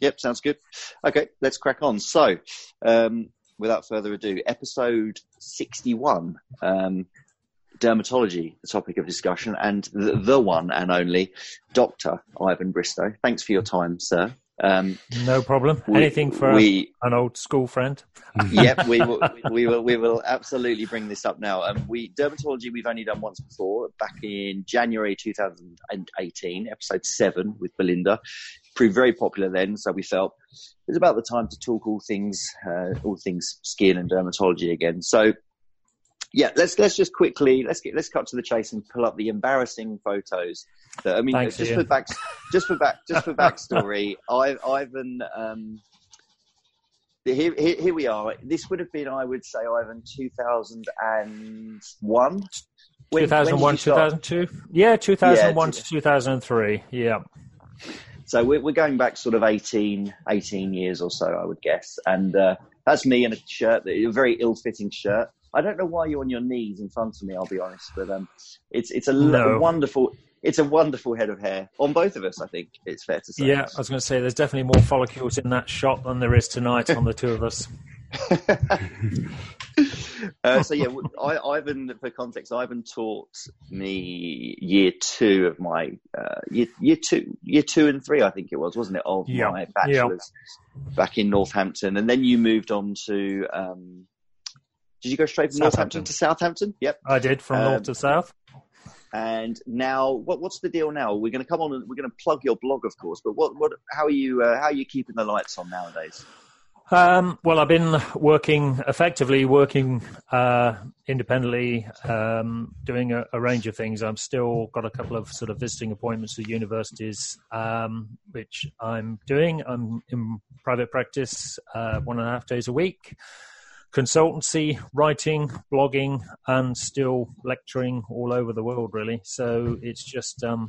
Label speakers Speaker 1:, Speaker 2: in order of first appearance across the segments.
Speaker 1: Yep, sounds good. Okay, let's crack on. So, um, without further ado, episode 61, um, dermatology, the topic of discussion, and the, the one and only Dr. Ivan Bristow. Thanks for your time, sir. Um,
Speaker 2: no problem.
Speaker 1: we-
Speaker 2: Anything for
Speaker 1: we-
Speaker 2: an old school friend?
Speaker 1: yep, we will, we will, we will absolutely bring this up now. Um, we dermatology we've only done once before, back in January 2018, episode seven with Belinda. Proved very popular then, so we felt it was about the time to talk all things, uh, all things skin and dermatology again. So. Yeah, let's let's just quickly let's get let's cut to the chase and pull up the embarrassing photos. That I mean,
Speaker 2: Thanks,
Speaker 1: just
Speaker 2: Ian.
Speaker 1: for back, just for back, just for backstory. I, Ivan, um, here, here, here we are. This would have been, I would say, Ivan, 2001. When- when did
Speaker 2: 2001,
Speaker 1: you start?
Speaker 2: 2002? Yeah, 2001
Speaker 1: Yeah,
Speaker 2: to 2003. Yeah.
Speaker 1: So we're, we're going back sort of 18, 18 years or so, I would guess. And uh, that's me in a shirt, that, a very ill-fitting shirt. I don't know why you're on your knees in front of me. I'll be honest, but um, it's it's a
Speaker 2: No.
Speaker 1: wonderful, it's a wonderful head of hair on both of us. I think it's fair to say.
Speaker 2: Yeah, I was going to say there's definitely more follicles in that shot than there is tonight on the two of us.
Speaker 1: uh, so yeah, I, Ivan, for context, Ivan taught me year two of my uh, year, year two, year two and three, I think it was, wasn't it, of
Speaker 2: Yeah,
Speaker 1: my bachelor's back in Northampton, and then you moved on to. Um, did you go straight from
Speaker 2: Southampton.
Speaker 1: Northampton to Southampton? Yep.
Speaker 2: I did from
Speaker 1: Um,
Speaker 2: north to south.
Speaker 1: And now, what, what's the deal now? We're going to come on and we're going to plug your blog, of course. But what, what, how are you, uh, how are you keeping the lights on nowadays?
Speaker 2: Um, well, I've been working effectively, working uh, independently, um, doing a, a range of things. I've still got a couple of sort of visiting appointments to universities, um, which I'm doing. I'm in private practice uh, one and a half days a week. Consultancy, writing, blogging, and still lecturing all over the world. Really, so it's just um,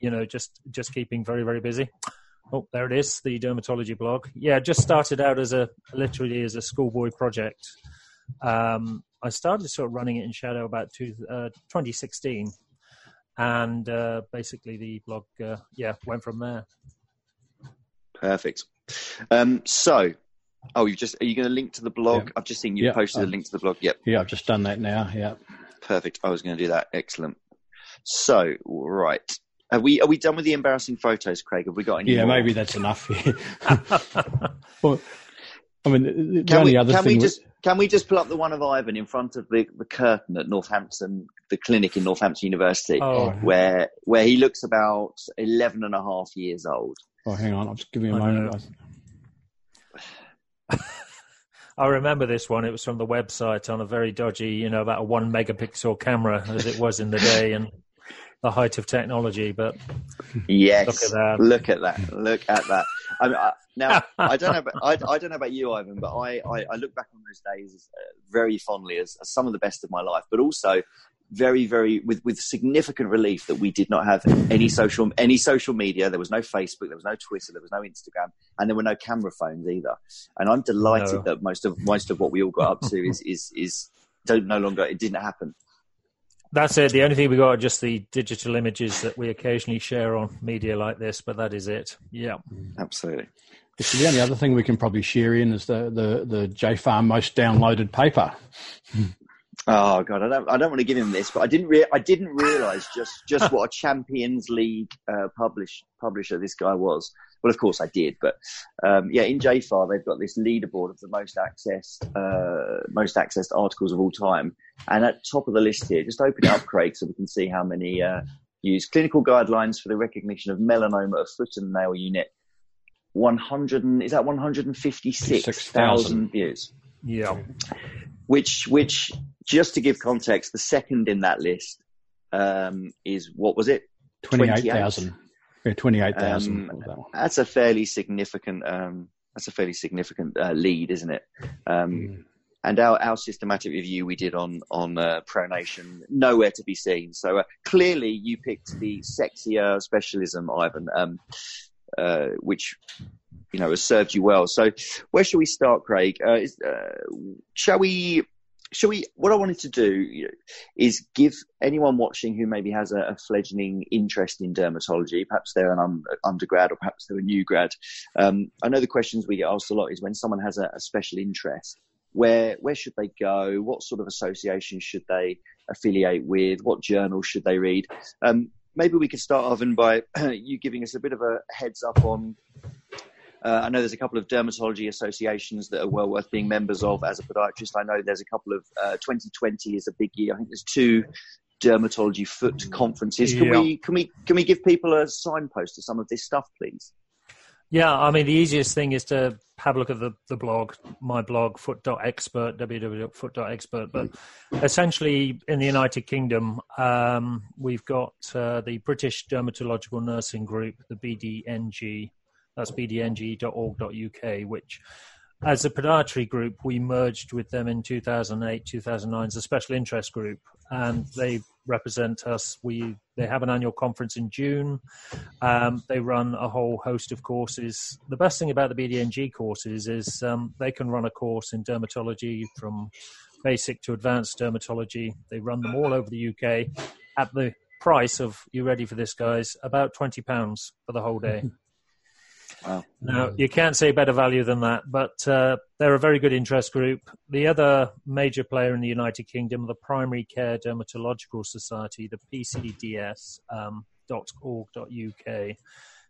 Speaker 2: you know just just keeping very very busy. Oh, there it is, the dermatology blog. Yeah, just started out as a literally as a schoolboy project. Um, I started sort of running it in shadow about two, uh, 2016, and uh, basically the blog, uh, yeah, went from there.
Speaker 1: Perfect. Um, so, oh, you just are you going to link to the blog?
Speaker 3: Yeah.
Speaker 1: I've just seen you
Speaker 3: Yeah,
Speaker 1: posted a link to the blog. Yep,
Speaker 3: Yeah, I've just done that now. Yeah.
Speaker 1: perfect. I was going to do that. Excellent. So, right, are we are we done with the embarrassing photos, Craig? Have we got any?
Speaker 3: Yeah,
Speaker 1: more?
Speaker 3: maybe that's enough. well, I mean, the- the
Speaker 1: Can
Speaker 3: only
Speaker 1: we,
Speaker 3: other
Speaker 1: can we
Speaker 3: thing
Speaker 1: just can we just pull up the one of Ivan in front of the, the curtain at Northampton, the clinic in Northampton University,
Speaker 2: Oh,
Speaker 1: where where he looks about 11 and a half years old.
Speaker 3: Oh, hang on, I'm just giving you a
Speaker 2: I
Speaker 3: moment.
Speaker 2: I remember this one. It was from the website on a very dodgy, you know, about a one megapixel camera as it was in the day and the height of technology. But
Speaker 1: Yes,
Speaker 2: Look at that.
Speaker 1: Look at that. Look at that. I mean, I, now I don't know. About, I, I don't know about you, Ivan, but I, I, look back on those days uh, very fondly as, as some of the best of my life, but also very, very with, with significant relief that we did not have any social any social media. There was no Facebook, there was no Twitter, there was no Instagram, and there were no camera phones either. And I'm delighted
Speaker 2: No.
Speaker 1: that most of most of what we all got up to is is is don't no longer it didn't happen.
Speaker 2: that's it. The only thing we got are just the digital images that we occasionally share on media like this. But that is it. Yeah.
Speaker 1: Absolutely.
Speaker 3: So the only other thing we can probably share in is the the the JFAR most downloaded paper.
Speaker 1: Oh god, I don't, I don't want to give him this, but I didn't, rea- I didn't realize just, just what a Champions League uh, publish publisher this guy was. Well, of course I did, but um, yeah, in JFAR they've got this leaderboard of the most accessed, uh, most accessed articles of all time, and at top of the list here, just open it up, Craig, so we can see how many uh, use clinical guidelines for the recognition of melanoma of foot and nail unit. One hundred and is that one hundred and fifty six thousand views
Speaker 2: Yeah.
Speaker 1: Which which just to give context, the second in that list um, is what was it?
Speaker 3: Twenty eight thousand. Yeah, twenty eight thousand.
Speaker 1: Um, That's a fairly significant. Um, that's a fairly significant uh, lead, isn't it? Um,
Speaker 3: Mm.
Speaker 1: And our, our systematic review we did on on uh, pronation nowhere to be seen. So uh, clearly, you picked the sexier specialism, Ivan, um, uh, which you know has served you well. So where should we start, Craig? Uh, is, uh, shall we? shall we? What I wanted to do is give anyone watching who maybe has a, a fledgling interest in dermatology, perhaps they're an un, undergrad or perhaps they're a new grad. Um, I know the questions we get asked a lot is when someone has a, a special interest, where where should they go? What sort of association should they affiliate with? What journals should they read? Um, maybe we could start, Arvin, by you giving us a bit of a heads up on uh, I know there's a couple of dermatology associations that are well worth being members of as a podiatrist. I know there's a couple of uh, 2020 is a big year. I think there's two dermatology foot conferences. Can yeah. we can we can we give people a signpost to some of this stuff, please?
Speaker 2: Yeah, I mean the easiest thing is to have a look at the, the blog, my blog, foot.expert, www.foot.expert. But essentially, in the United Kingdom, um, we've got uh, the British Dermatological Nursing Group, the BDNG, that's bdng.org.uk, which as a podiatry group, we merged with them in 2008, 2009 as a special interest group, and they represent us. We they have an annual conference in June. Um, they run a whole host of courses. The best thing about the BDNG courses is um, they can run a course in dermatology from basic to advanced dermatology. They run them all over the UK at the price of you ready for this, guys? About twenty pounds for the whole day. Wow. Now, you can't say better value than that, but uh, they're a very good interest group. The other major player in the United Kingdom, the Primary Care Dermatological Society, the PCDS.org.uk. Um,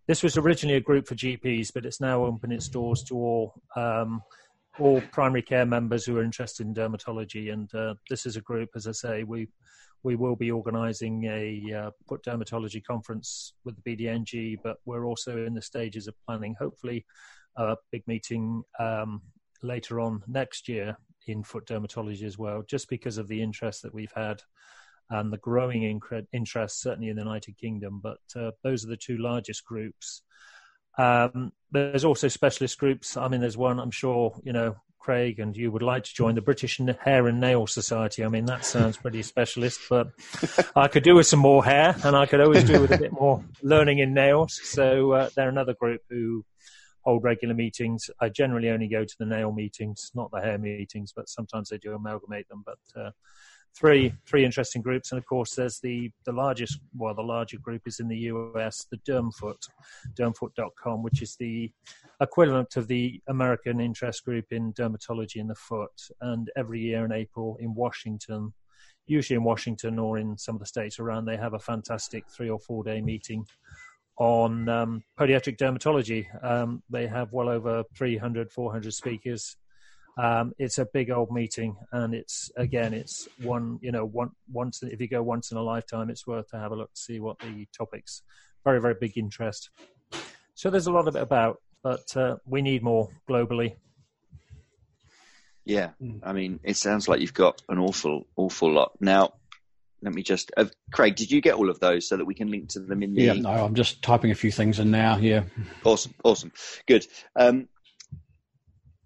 Speaker 2: this was originally a group for GPs, but it's now opened its doors to all um, all primary care members who are interested in dermatology. And uh, this is a group, as I say, we we will be organising a uh, dermatology conference with the BDNG, but we're also in the stages of planning, hopefully, a big meeting um, later on next year in foot dermatology as well, just because of the interest that we've had and the growing interest, certainly in the United Kingdom. But uh, those are the two largest groups. Um, there's also specialist groups. I mean, there's one I'm sure you know Craig, and you would like to join the British Hair and Nail Society. I mean, that sounds pretty specialist, but I could do with some more hair, and I could always do with a bit more learning in nails. So uh, they're another group who hold regular meetings. I generally only go to the nail meetings, not the hair meetings, but sometimes they do amalgamate them. But uh, three three interesting groups, and of course, there's the the largest, well, the larger group is in the US, the Dermfoot, Dermfoot.com, which is the equivalent of the American interest group in dermatology in the foot. And every year in April in Washington, usually in Washington or in some of the states around, they have a fantastic three or four day meeting on um, podiatric dermatology. Um, they have well over 300, 400 speakers um, it's a big old meeting, and it's again, it's one you know one once if you go once in a lifetime, it's worth to have a look to see what the topics. Very very big interest. So there's a lot of it about, but uh, we need more globally.
Speaker 1: Yeah, I mean, it sounds like you've got an awful awful lot now let me just uh, craig did you get all of those so that we can link to them in the
Speaker 3: yeah no i'm just typing a few things in now yeah
Speaker 1: awesome awesome good um,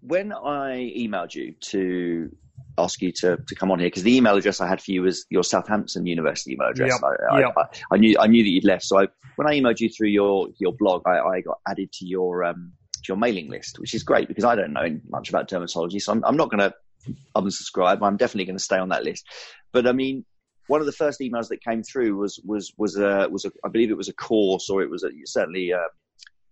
Speaker 1: when I emailed you to ask you to, to come on here, because the email address I had for you was your Southampton University email address. Yep. I, yep. I, I, knew I knew that you'd left, so I, when I emailed you through your your blog, I, I got added to your um, to your mailing list, which is great because I don't know much about dermatology, so I'm, I'm not going to unsubscribe. I'm definitely going to stay on that list. But I mean, one of the first emails that came through was was was a was a I believe it was a course or it was a, certainly a,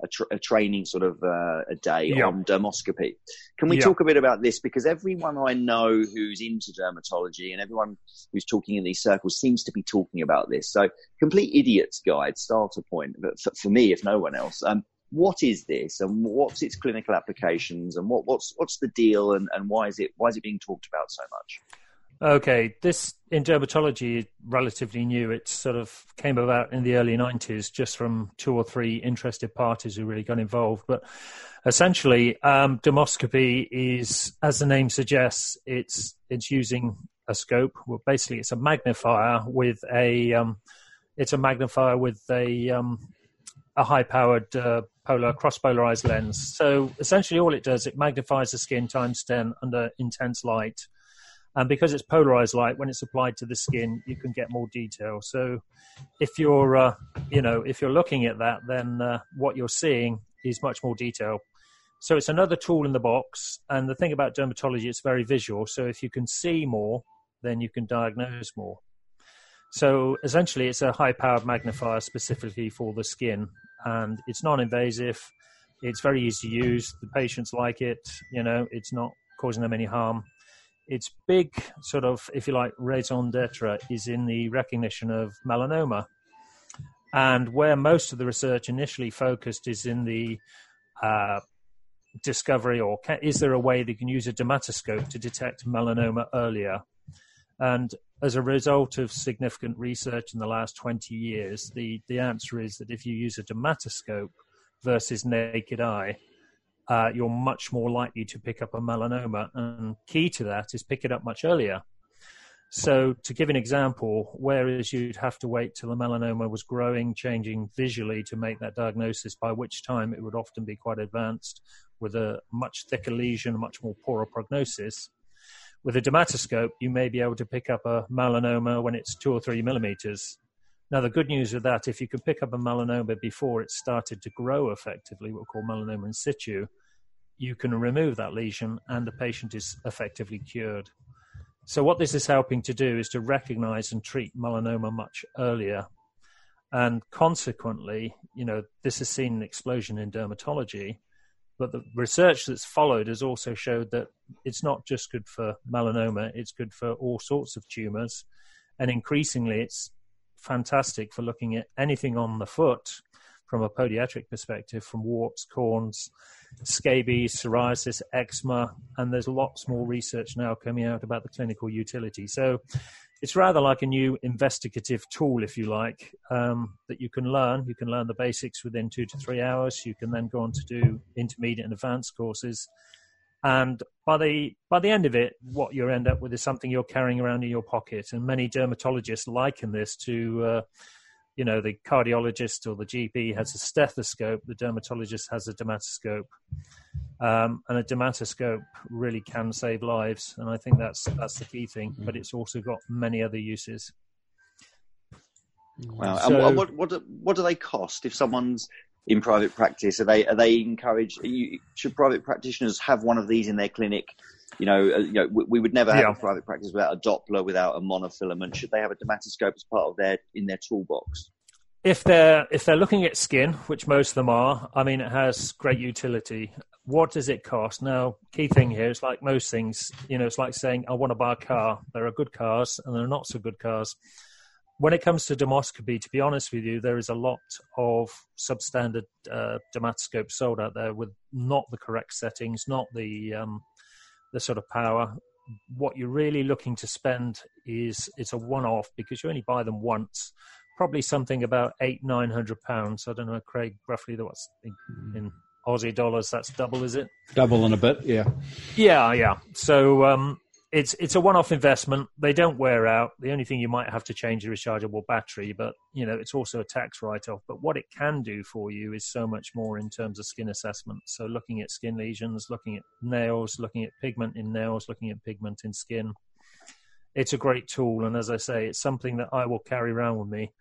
Speaker 1: a, tra- a training sort of uh, a day on dermoscopy. Can we talk a bit about this? Because everyone I know who's into dermatology and everyone who's talking in these circles seems to be talking about this. So, complete idiot's guide, starter point for, for me, if no one else. Um, what is this, and what's its clinical applications, and what, what's what's the deal, and, and why is it why is it being talked about so much?
Speaker 2: Okay, this in dermatology is relatively new. It sort of came about in the early 90s just from two or three interested parties who really got involved. But essentially, um, is, as the name suggests, it's it's using a scope. Well, basically, it's a magnifier with a um, it's a magnifier with a um, a high-powered uh, polar cross-polarized lens. So essentially, all it does it magnifies the skin times ten under intense light and because it's polarized light when it's applied to the skin you can get more detail so if you're uh, you know if you're looking at that then uh, what you're seeing is much more detail So it's another tool in the box. And the thing about dermatology, it's very visual. So if you can see more, then you can diagnose more. So essentially, it's a high powered magnifier specifically for the skin, and it's non invasive. It's very easy to use. The patients like it. You know, it's not causing them any harm. Its big sort of, if you like, raison d'etre is in the recognition of melanoma. And where most of the research initially focused is in the uh, discovery or is there a way you can use a dermatoscope to detect melanoma earlier? And as a result of significant research in the last 20 years, the, the answer is that if you use a dermatoscope versus naked eye, uh, you're much more likely to pick up a melanoma. And key to that is pick it up much earlier. So, to give an example, whereas you'd have to wait till the melanoma was growing, changing visually to make that diagnosis, by which time it would often be quite advanced with a much thicker lesion, much more poorer prognosis. With a dermatoscope, you may be able to pick up a melanoma when it's two or three millimeters. Now, the good news with that, if you can pick up a melanoma before it started to grow effectively, what we call melanoma in situ, you can remove that lesion and the patient is effectively cured. So, what this is helping to do is to recognize and treat melanoma much earlier. And consequently, you know, this has seen an explosion in dermatology. But the research that's followed has also showed that it's not just good for melanoma, it's good for all sorts of tumors. And increasingly, it's fantastic for looking at anything on the foot from a podiatric perspective, from warts, corns, scabies, psoriasis, eczema, and there's lots more research now coming out about the clinical utility. So it's rather like a new investigative tool, if you like, um, that you can learn. You can learn the basics within two to three hours. You can then go on to do intermediate and advanced courses. And by the by the end of it, what you end up with is something you're carrying around in your pocket. And many dermatologists liken this to uh, you know, the cardiologist or the GP has a stethoscope, the dermatologist has a dermatoscope. Um, and a dermatoscope really can save lives, and I think that's that's the key thing. But it's also got many other uses.
Speaker 1: Wow! So, and what, what, what what do they cost if someone's in private practice? Are they are they encouraged? You, should private practitioners have one of these in their clinic? You know, uh, you know, we, we, would never have yeah. a private practice without a Doppler, without a monofilament. Should they have a dermatoscope as part of their in their toolbox?
Speaker 2: If they're if they're looking at skin, which most of them are, I mean, it has great utility. What does it cost? Now, key thing here is like most things, you know, it's like saying I want to buy a car. There are good cars and there are not so good cars when it comes to dermoscopy, to be honest with you, there is a lot of substandard uh, dermatoscopes sold out there with not the correct settings, not the um, the sort of power. What you're really looking to spend is it's a one-off because you only buy them once. Probably something about eight nine hundred pounds. I don't know, Craig, roughly what's in, in Aussie dollars. That's double, is it?
Speaker 3: Double and a bit, yeah.
Speaker 2: Yeah, yeah. So um, it's it's a one-off investment. They don't wear out. The only thing you might have to change is a rechargeable battery, but you know it's also a tax write-off. But what it can do for you is so much more in terms of skin assessment. So looking at skin lesions, looking at nails, looking at pigment in nails, looking at pigment in skin. It's a great tool, and as I say, it's something that I will carry around with me.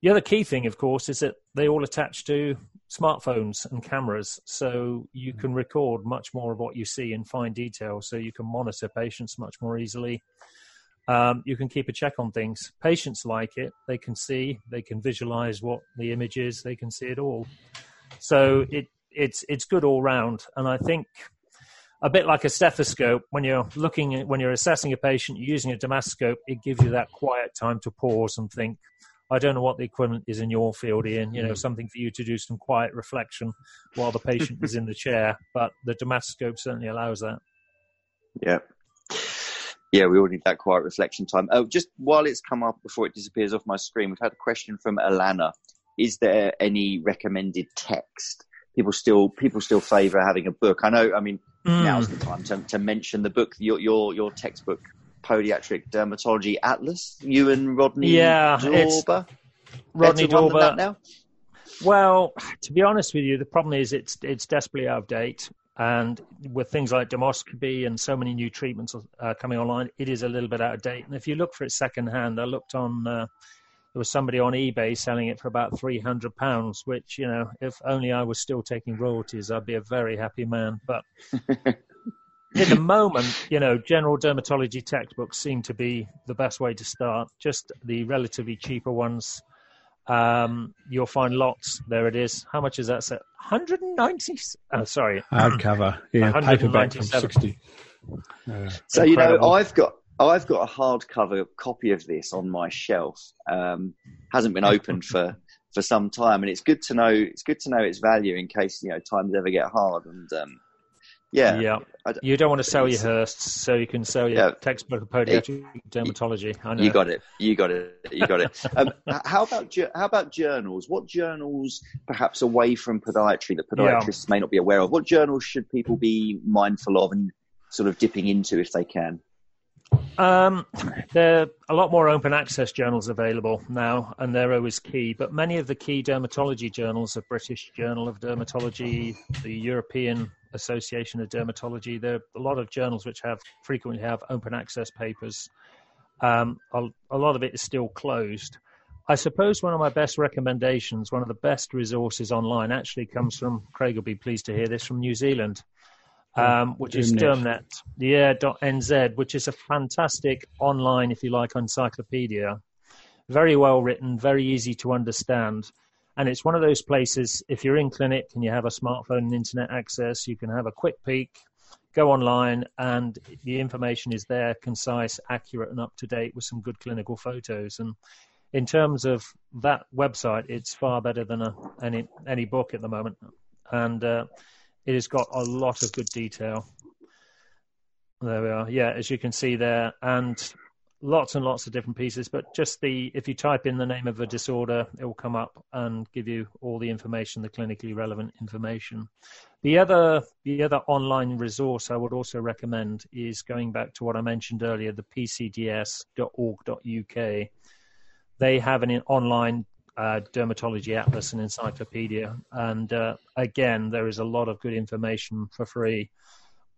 Speaker 2: The other key thing, of course, is that they all attach to smartphones and cameras, so you can record much more of what you see in fine detail, so you can monitor patients much more easily. Um, you can keep a check on things. Patients like it; they can see, they can visualize what the image is, they can see it all. So it it's it's good all round, and I think a bit like a stethoscope when you're looking at, when you're assessing a patient you're using a dermatoscope it gives you that quiet time to pause and think I don't know what the equivalent is in your field, Ian. You know, mm. something for you to do some quiet reflection while the patient is in the chair. But the dermatoscope certainly allows that.
Speaker 1: Yeah. Yeah, we all need that quiet reflection time. Oh, just while it's come up before it disappears off my screen, we've had a question from Alana. Is there any recommended text? People still people still favour having a book. I know. I mean, mm. now's the time to, to mention the book, your your your textbook Podiatric Dermatology Atlas. You and Rodney
Speaker 2: yeah. Rodney Dawber. now? Well, to be honest with you, the problem is it's it's desperately out of date. And with things like dermoscopy and so many new treatments uh, coming online, it is a little bit out of date. And if you look for it secondhand, I looked on uh, there was somebody on eBay selling it for about three hundred pounds. Which you know, if only I was still taking royalties, I'd be a very happy man. But in the moment, you know, general dermatology textbooks seem to be the best way to start. Just the relatively cheaper ones. Um, you'll find lots. There it is. How much is that set? 190. Oh, sorry.
Speaker 3: Hardcover. Yeah, paperback from 60.
Speaker 1: Uh, so, you know, I've got. I've got a hardcover copy of this on my shelf. Um, hasn't been opened for, for some time, and it's good to know. It's good to know its value in case you know times ever get hard. And um, yeah,
Speaker 2: yeah. you don't want to sell your Hursts, so you can sell your yeah. textbook of podiatric it, dermatology. I know.
Speaker 1: You got it. You got it. You got it. um, how about how about journals? What journals, perhaps away from podiatry, that podiatrists yeah. may not be aware of? What journals should people be mindful of and sort of dipping into if they can?
Speaker 2: Um, there are a lot more open access journals available now, and they're always key. But many of the key dermatology journals, the British Journal of Dermatology, the European Association of Dermatology, there are a lot of journals which have frequently have open access papers. Um, a, a lot of it is still closed. I suppose one of my best recommendations, one of the best resources online, actually comes from Craig will be pleased to hear this from New Zealand um, which is Dermnet, yeah, .nz, which is a fantastic online, if you like, encyclopedia. Very well written, very easy to understand. And it's one of those places, if you're in clinic and you have a smartphone and internet access, you can have a quick peek, go online, and the information is there, concise, accurate, and up to date with some good clinical photos. And in terms of that website, it's far better than a, any any book at the moment. And uh, it has got a lot of good detail. There we are. Yeah, as you can see there, and lots and lots of different pieces. But just the if you type in the name of a disorder, it will come up and give you all the information, the clinically relevant information. The other the other online resource I would also recommend is going back to what I mentioned earlier, the pcds.org.uk. They have an online uh, dermatology atlas and encyclopedia. And uh, again, there is a lot of good information for free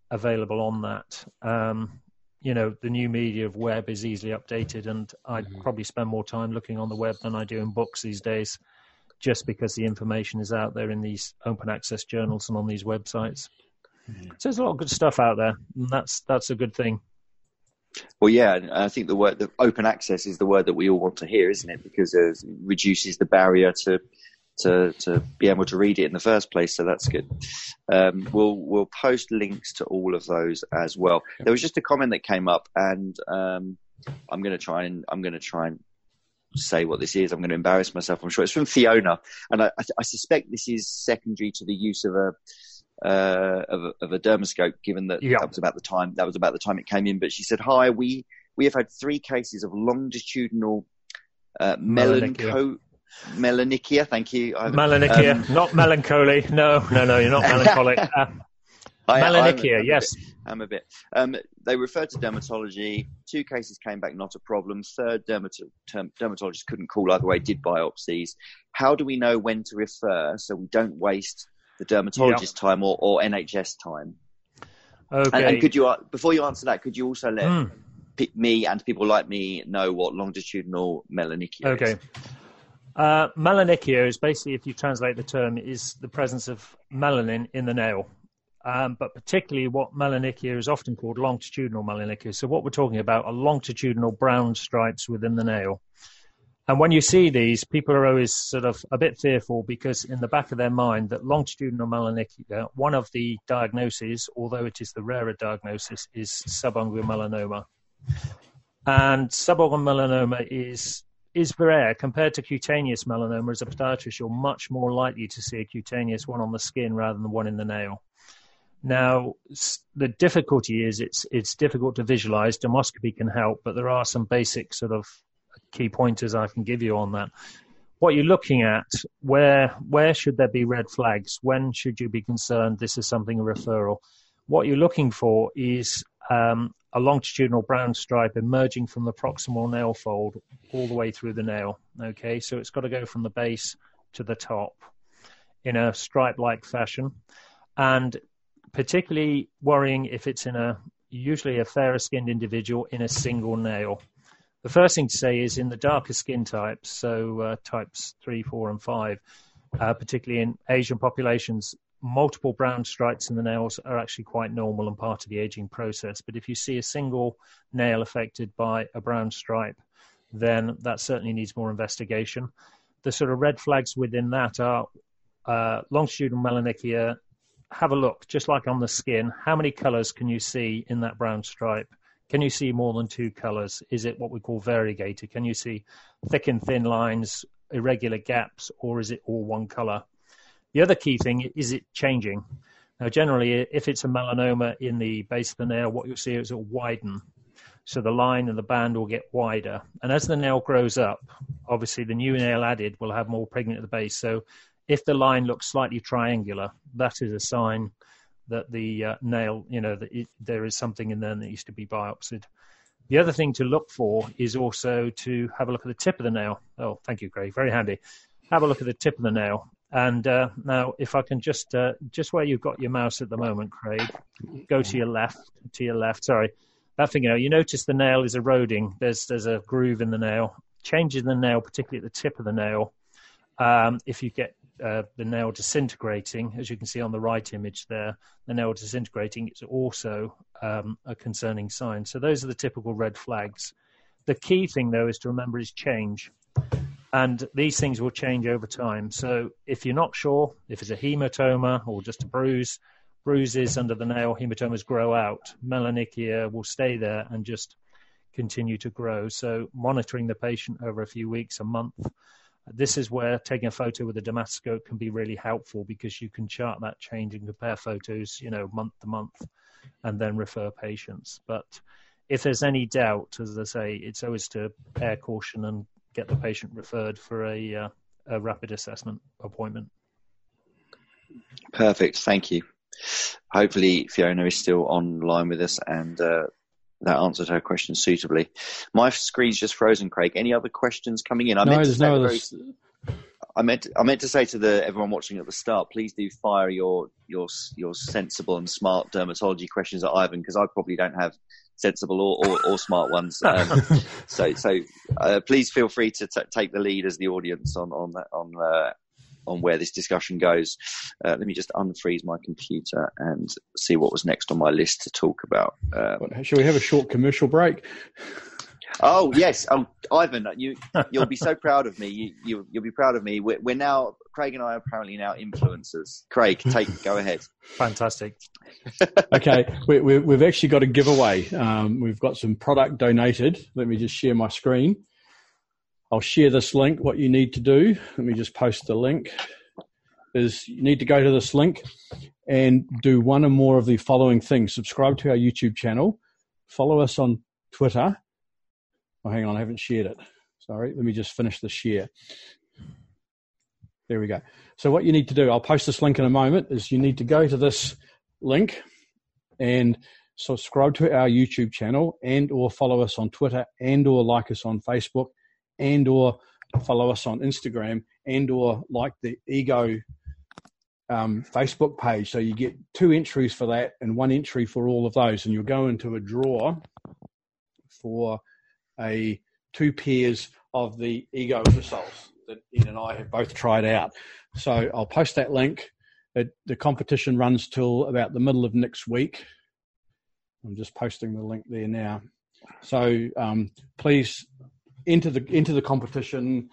Speaker 2: available on that. Um, you know, the new media of web is easily updated, and I mm-hmm. probably spend more time looking on the web than I do in books these days, just because the information is out there in these open access journals and on these websites. Mm-hmm. So there's a lot of good stuff out there, and that's that's a good thing.
Speaker 1: Well, yeah, I think the word the open access is the word that we all want to hear, isn't it? Because it reduces the barrier to to to be able to read it in the first place. So that's good. Um, we'll we'll post links to all of those as well. There was just a comment that came up, and um, I'm going to try and I'm going to try and say what this is. I'm going to embarrass myself. I'm sure it's from Fiona, and I, I suspect this is secondary to the use of a uh, of, a, of a dermoscope, given that yeah. that was about the time that was about the time it came in. But she said, "Hi, we we have had three cases of longitudinal uh, melancho- melanonychia. Thank you.
Speaker 2: Melanonychia, um, not melancholy. No, no, no, you're not melancholic. Uh, melanonychia, I'm, yes.
Speaker 1: I'm a bit. Um, they referred to dermatology. Two cases came back, not a problem. Third, dermat- term, dermatologist couldn't call either way, did biopsies. How do we know when to refer so we don't waste the dermatologist time or, or NHS time. Okay. And, and, could you, before you answer that, could you also let mm. me and people like me know what longitudinal melanonychia
Speaker 2: okay.
Speaker 1: is?
Speaker 2: Uh, melanonychia is basically, if you translate the term, is the presence of melanin in the nail. Um, but particularly what melanonychia is often called longitudinal melanonychia. So what we're talking about are longitudinal brown stripes within the nail. And when you see these, people are always sort of a bit fearful because in the back of their mind that longitudinal melanonychia, one of the diagnoses, although it is the rarer diagnosis, is subungual melanoma. And subungual melanoma is is rare compared to cutaneous melanoma. As a podiatrist, you're much more likely to see a cutaneous one on the skin rather than the one in the nail. Now, the difficulty is it's it's difficult to visualize. Dermoscopy can help, but there are some basic sort of key pointers I can give you on that. What you're looking at, where where should there be red flags? When should you be concerned this is something a referral? What you're looking for is um, a longitudinal brown stripe emerging from the proximal nail fold all the way through the nail. Okay, so it's got to go from the base to the top in a stripe-like fashion, and particularly worrying if it's in a usually a fairer skinned individual in a single nail The first thing to say is in the darker skin types, so uh, types three, four, and five, uh, particularly in Asian populations, multiple brown stripes in the nails are actually quite normal and part of the aging process. But if you see a single nail affected by a brown stripe, then that certainly needs more investigation. The sort of red flags within that are uh, longitudinal melanonychia. Have a look, just like on the skin. How many colors can you see in that brown stripe? Can you see more than two colors? Is it what we call variegated? Can you see thick and thin lines, irregular gaps, or is it all one color? The other key thing is it changing. Now, generally, if it's a melanoma in the base of the nail, what you'll see is it'll widen. So the line and the band will get wider. And as the nail grows up, obviously the new nail added will have more pigment at the base. So if the line looks slightly triangular, that is a sign that the uh, nail, you know, that it, there is something in there that needs to be biopsied. The other thing to look for is also to have a look at the tip of the nail. Oh, thank you, Craig. Very handy. Have a look at the tip of the nail. And uh, now, if I can just uh, just where you've got your mouse at the moment, Craig, go to your left. To your left. Sorry, that thing. You know, you notice the nail is eroding. There's there's a groove in the nail. Changes in the nail, particularly at the tip of the nail. Um, if you get uh, the nail disintegrating, as you can see on the right image there, the nail disintegrating, it's also um, a concerning sign. So those are the typical red flags. The key thing, though, is to remember is change. And these things will change over time. So if you're not sure if it's a hematoma or just a bruise, bruises under the nail, hematomas grow out. Melanonychia will stay there and just continue to grow. So monitoring the patient over a few weeks, a month. This is where taking a photo with a dermatoscope can be really helpful because you can chart that change and compare photos, you know, month to month and then refer patients. But if there's any doubt, as I say, it's always to err caution and get the patient referred for a, uh, a rapid assessment appointment.
Speaker 1: Perfect. Thank you. Hopefully, Fiona is still online with us and uh, that answered her question suitably. My screen's just frozen, Craig. Any other questions coming in?
Speaker 3: I no, there's no other.
Speaker 1: I meant I meant to say to the everyone watching at the start, please do fire your your your sensible and smart dermatology questions at Ivan because I probably don't have sensible or, or, or smart ones. Um, so so uh, please feel free to t- take the lead as the audience on on on uh, on where this discussion goes. Uh, let me just unfreeze my computer and see what was next on my list to talk about.
Speaker 3: Um, Shall we have a short commercial break?
Speaker 1: Oh yes, oh Ivan, you you'll be so proud of me. You, you will be proud of me. We're, we're, now Craig and I are apparently now influencers. Craig, take go ahead.
Speaker 2: Fantastic.
Speaker 3: okay, we, we, we've actually got a giveaway. Um, we've got some product donated. Let me just share my screen. I'll share this link. What you need to do, let me just post the link, is you need to go to this link and do one or more of the following things. Subscribe to our YouTube channel, follow us on Twitter. Oh, hang on, I haven't shared it. Sorry, let me just finish the share. There we go. So what you need to do, I'll post this link in a moment, is you need to go to this link and subscribe to our YouTube channel and or follow us on Twitter and or like us on Facebook and or follow us on Instagram and or like the ego um, Facebook page. So you get two entries for that and one entry for all of those, and you'll go into a draw for a two pairs of the ego Isols that Ian and I have both tried out. So I'll post that link. It, the competition runs till about the middle of next week. I'm just posting the link there now. So um, please into the into the competition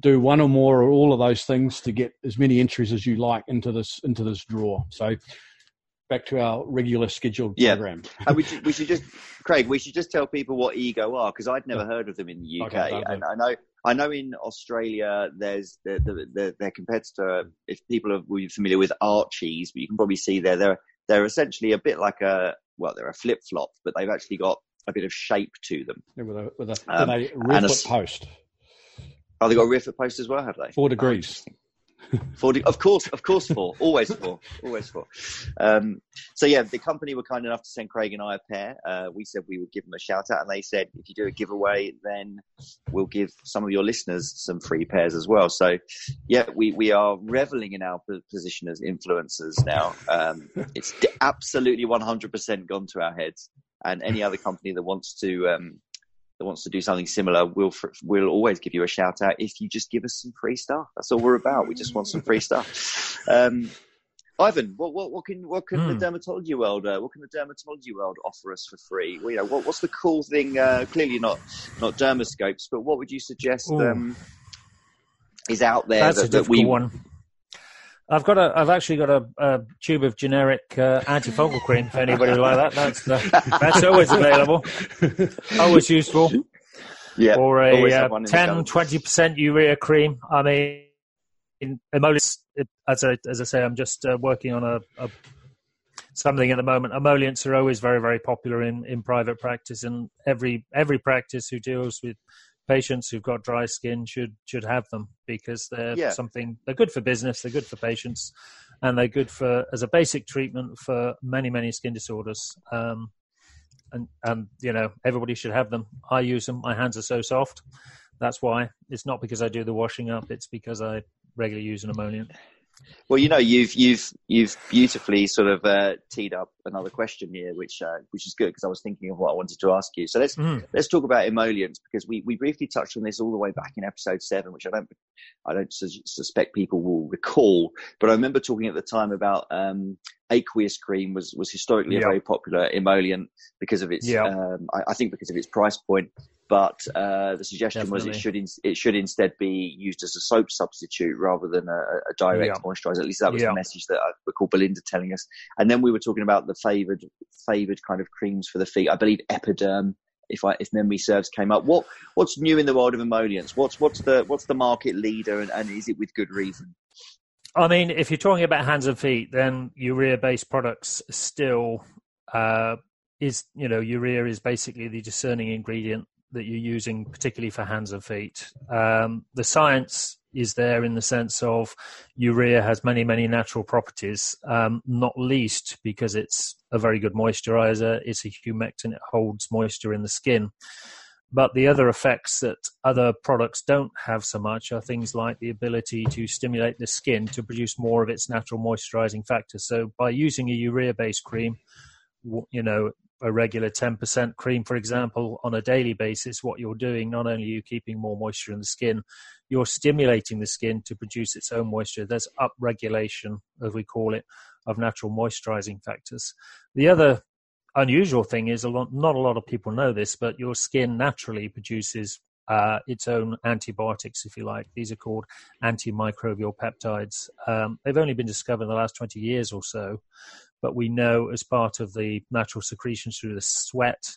Speaker 3: do one or more or all of those things to get as many entries as you like into this into this draw so back to our regular scheduled
Speaker 1: yeah.
Speaker 3: program
Speaker 1: and uh, we should, we should just craig we should just tell people what ego are because i'd never yeah. heard of them in the uk okay, and i know i know in australia there's the, the, the, their competitor if people are familiar with archies but you can probably see there they're they're essentially a bit like a well they're a flip flop but they've actually got a bit of shape to them.
Speaker 3: Yeah, with a with a, um, a rear foot a, post.
Speaker 1: Oh, they got a rear foot post as well, have they?
Speaker 3: Four degrees.
Speaker 1: four, de- of course, of course, four. Always four. Always four. Um, so yeah, the company were kind enough to send Craig and I a pair. Uh, we said we would give them a shout out, and they said if you do a giveaway, then we'll give some of your listeners some free pairs as well. So yeah, we we are reveling in our position as influencers now. Um, it's absolutely 100% gone to our heads and any other company that wants to um, that wants to do something similar, we'll we'll always give you a shout out if you just give us some free stuff. That's all we're about. We just want some free stuff. Um, Ivan, what, what, what can what can the hmm. dermatology world uh, what can the dermatology world offer us for free? Well, you know, what, what's the cool thing? Uh, clearly not not dermoscopes, but what would you suggest um, is out there
Speaker 2: That's
Speaker 1: that, that we
Speaker 2: one. I've got a. I've actually got a, a tube of generic uh, antifungal cream for anybody like that. That's uh, that's always available, always useful.
Speaker 1: Yeah,
Speaker 2: or a uh, 10, 20 percent urea cream. I mean, in emollients, as I as I say, I'm just uh, working on a, a, something at the moment. Emollients are always very very popular in in private practice, and every every practice who deals with patients who've got dry skin should should have them because they're yeah. something they're good for business, they're good for patients, and they're good for as a basic treatment for many many skin disorders. Um, and and you know everybody should have them. I use them. My hands are so soft. That's why. It's not because I do the washing up. It's because I regularly use an emollient.
Speaker 1: Well, you know, you've you've you've beautifully sort of uh, teed up another question here, which uh, which is good because I was thinking of what I wanted to ask you. So let's mm. let's talk about emollients because we, we briefly touched on this all the way back in episode seven, which I don't I don't su- suspect people will recall, but I remember talking at the time about um, aqueous cream was was historically yep. a very popular emollient because of its yep. um, I, I, think because of its price point but uh, the suggestion Definitely. was it should in, it should instead be used as a soap substitute rather than a, a direct yeah. moisturizer. At least that was yeah. the message that I recall Belinda telling us. And then we were talking about the favoured favoured kind of creams for the feet. I believe Epiderm, if I if memory serves, came up. What what's new in the world of emollients? What's what's the what's the market leader, and, and is it with good reason?
Speaker 2: I mean, if you're talking about hands and feet, then urea-based products still uh, is you know urea is basically the discerning ingredient that you're using, particularly for hands and feet. Um, the science is there in the sense of urea has many, many natural properties, um, not least because it's a very good moisturizer. It's a humectant, it holds moisture in the skin. But the other effects that other products don't have so much are things like the ability to stimulate the skin to produce more of its natural moisturizing factors. So by using a urea based cream, you know, a regular 10% cream, for example, on a daily basis, what you're doing, not only are you keeping more moisture in the skin, you're stimulating the skin to produce its own moisture. There's upregulation, as we call it, of natural moisturizing factors. The other unusual thing is a lot, not a lot of people know this, but your skin naturally produces uh, its own antibiotics, if you like. These are called antimicrobial peptides. Um, they've only been discovered in the last 20 years or so but we know as part of the natural secretions through the sweat,